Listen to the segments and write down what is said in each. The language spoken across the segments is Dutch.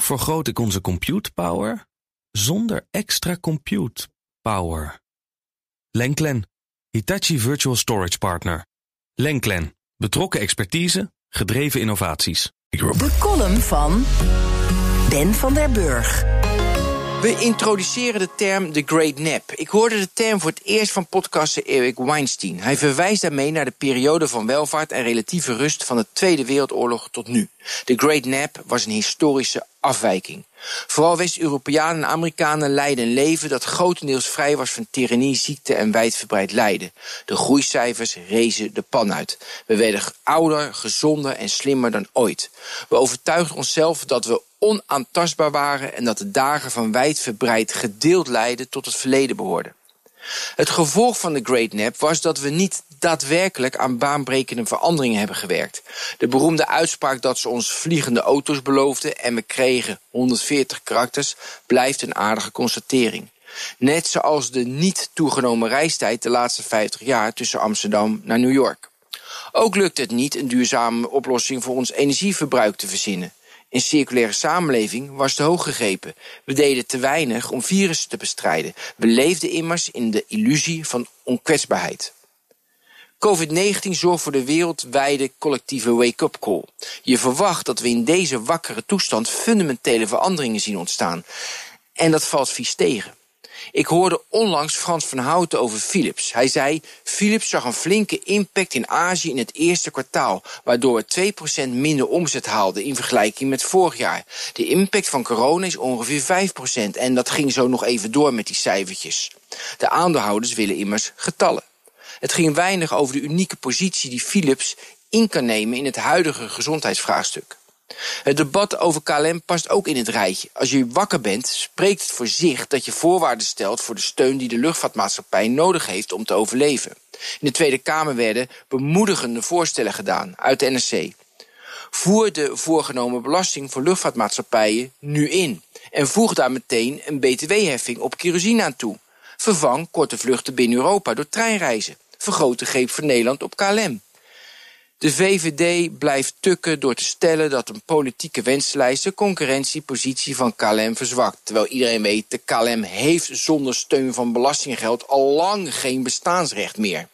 Vergroot ik onze compute power zonder extra compute power? Lenklen, Hitachi Virtual Storage Partner. Lenklen, betrokken expertise, gedreven innovaties. De column van Ben van der Burg. We introduceren de term The Great Nap. Ik hoorde de term voor het eerst van podcaster Eric Weinstein. Hij verwijst daarmee naar de periode van welvaart en relatieve rust van de Tweede Wereldoorlog tot nu. The Great Nap was een historische afwijking. Vooral West-Europeanen en Amerikanen leidden een leven dat grotendeels vrij was van tirannie, ziekte en wijdverbreid lijden. De groeicijfers rezen de pan uit. We werden ouder, gezonder en slimmer dan ooit. We overtuigden onszelf dat we onaantastbaar waren en dat de dagen van wijdverbreid gedeeld lijden tot het verleden behoorden. Het gevolg van de Great Nap was dat we niet daadwerkelijk aan baanbrekende veranderingen hebben gewerkt. De beroemde uitspraak dat ze ons vliegende auto's beloofden en we kregen 140 karakters blijft een aardige constatering. Net zoals de niet toegenomen reistijd de laatste 50 jaar tussen Amsterdam naar New York. Ook lukt het niet een duurzame oplossing voor ons energieverbruik te verzinnen. In circulaire samenleving was te hoog gegrepen. We deden te weinig om virussen te bestrijden. We leefden immers in de illusie van onkwetsbaarheid. COVID-19 zorgt voor de wereldwijde collectieve wake-up call. Je verwacht dat we in deze wakkere toestand fundamentele veranderingen zien ontstaan. En dat valt vies tegen. Ik hoorde onlangs Frans van Houten over Philips. Hij zei, Philips zag een flinke impact in Azië in het eerste kwartaal, waardoor het 2% minder omzet haalde in vergelijking met vorig jaar. De impact van corona is ongeveer 5% en dat ging zo nog even door met die cijfertjes. De aandeelhouders willen immers getallen. Het ging weinig over de unieke positie die Philips in kan nemen in het huidige gezondheidsvraagstuk. Het debat over KLM past ook in het rijtje. Als je wakker bent, spreekt het voor zich dat je voorwaarden stelt voor de steun die de luchtvaartmaatschappij nodig heeft om te overleven. In de Tweede Kamer werden bemoedigende voorstellen gedaan uit de NRC. Voer de voorgenomen belasting voor luchtvaartmaatschappijen nu in en voeg daar meteen een btw-heffing op kerosine aan toe. Vervang korte vluchten binnen Europa door treinreizen. Vergroot de greep voor Nederland op KLM. De VVD blijft tukken door te stellen dat een politieke wenslijst de concurrentiepositie van KLM verzwakt. Terwijl iedereen weet, de KLM heeft zonder steun van belastinggeld al lang geen bestaansrecht meer.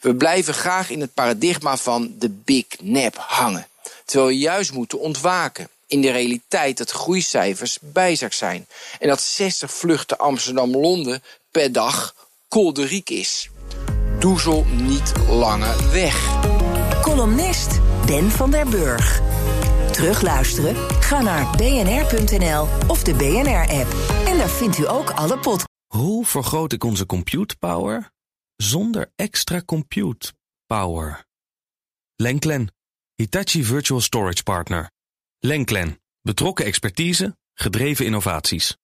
We blijven graag in het paradigma van de big nap hangen. Terwijl we juist moeten ontwaken in de realiteit dat groeicijfers bijzaak zijn. En dat 60 vluchten Amsterdam-Londen per dag kolderiek is. Doezel niet langer weg. Columnist Ben van der Burg. Terugluisteren? Ga naar bnr.nl of de BNR-app. En daar vindt u ook alle podcasts. Hoe vergroot ik onze compute power zonder extra compute power? Lenklen, Hitachi Virtual Storage Partner. Lenklen, betrokken expertise, gedreven innovaties.